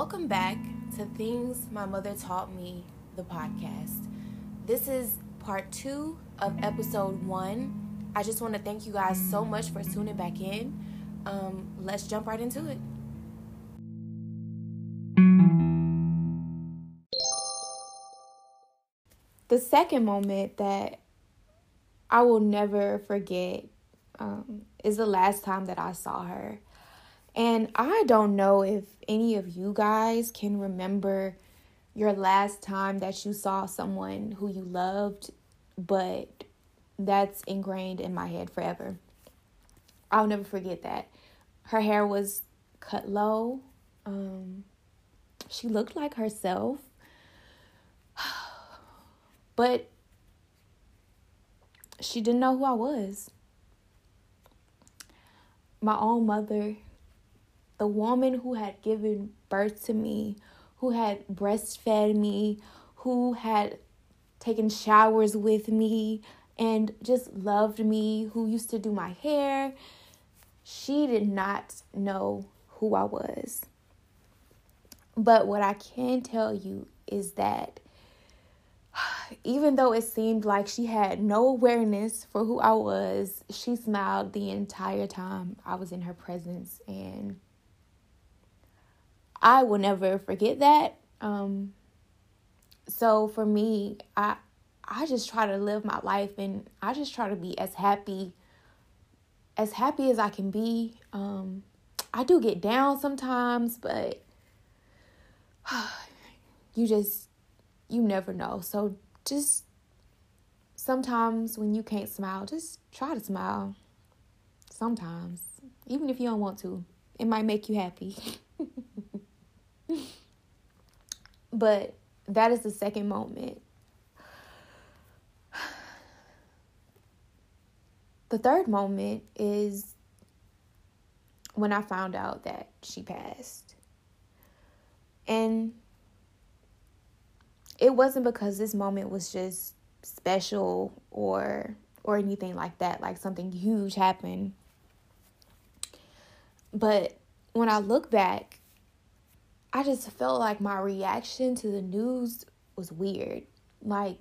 Welcome back to Things My Mother Taught Me, the podcast. This is part two of episode one. I just want to thank you guys so much for tuning back in. Um, let's jump right into it. The second moment that I will never forget um, is the last time that I saw her. And I don't know if any of you guys can remember your last time that you saw someone who you loved, but that's ingrained in my head forever. I'll never forget that. Her hair was cut low. Um, she looked like herself. But she didn't know who I was. My own mother the woman who had given birth to me, who had breastfed me, who had taken showers with me and just loved me, who used to do my hair, she did not know who I was. But what I can tell you is that even though it seemed like she had no awareness for who I was, she smiled the entire time I was in her presence and I will never forget that. Um, so for me, I I just try to live my life and I just try to be as happy as happy as I can be. Um, I do get down sometimes, but you just you never know. So just sometimes when you can't smile, just try to smile. Sometimes, even if you don't want to, it might make you happy. but that is the second moment. The third moment is when I found out that she passed. And it wasn't because this moment was just special or or anything like that, like something huge happened. But when I look back I just felt like my reaction to the news was weird. Like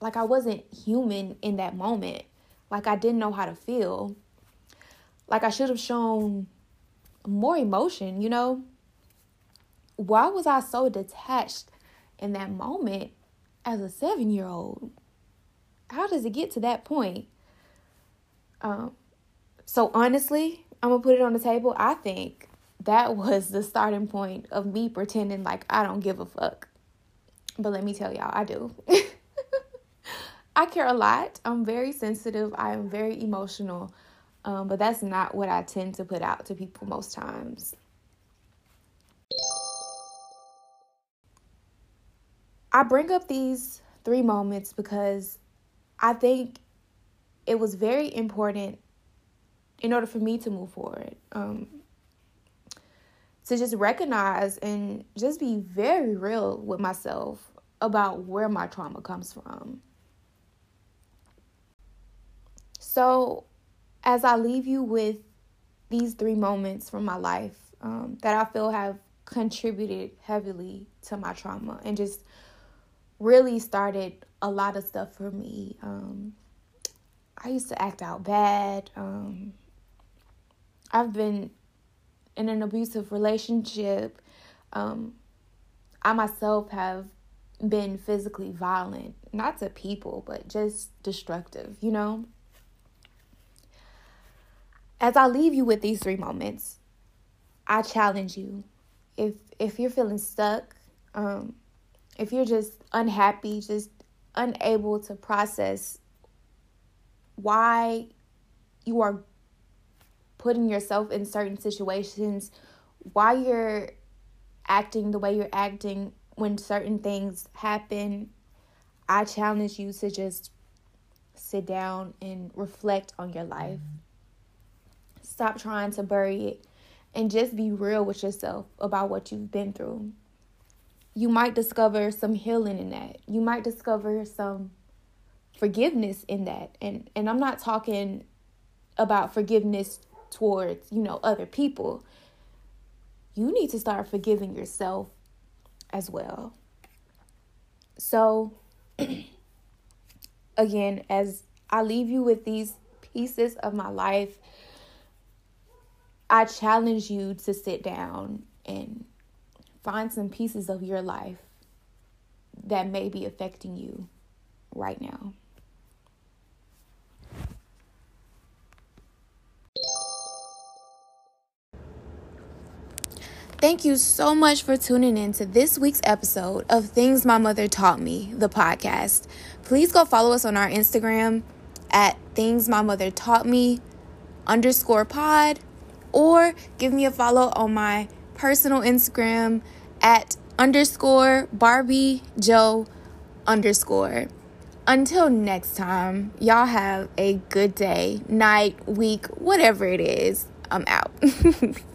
like I wasn't human in that moment. Like I didn't know how to feel. Like I should have shown more emotion, you know? Why was I so detached in that moment as a 7-year-old? How does it get to that point? Um so honestly, I'm going to put it on the table. I think that was the starting point of me pretending like I don't give a fuck. But let me tell y'all, I do. I care a lot. I'm very sensitive. I am very emotional. Um, but that's not what I tend to put out to people most times. I bring up these three moments because I think it was very important in order for me to move forward. Um, to just recognize and just be very real with myself about where my trauma comes from. So, as I leave you with these three moments from my life um, that I feel have contributed heavily to my trauma and just really started a lot of stuff for me. Um, I used to act out bad. Um, I've been in an abusive relationship, um, I myself have been physically violent, not to people, but just destructive, you know? As I leave you with these three moments, I challenge you. If if you're feeling stuck, um, if you're just unhappy, just unable to process why you are putting yourself in certain situations, why you're acting the way you're acting when certain things happen, I challenge you to just sit down and reflect on your life. Stop trying to bury it and just be real with yourself about what you've been through. You might discover some healing in that. You might discover some forgiveness in that. And and I'm not talking about forgiveness towards, you know, other people. you need to start forgiving yourself as well. So, again, as I leave you with these pieces of my life, I challenge you to sit down and find some pieces of your life that may be affecting you right now. Thank you so much for tuning in to this week's episode of Things My Mother Taught Me, the podcast. Please go follow us on our Instagram at Things My Mother Taught Me underscore pod or give me a follow on my personal Instagram at underscore Barbie Joe underscore. Until next time, y'all have a good day, night, week, whatever it is. I'm out.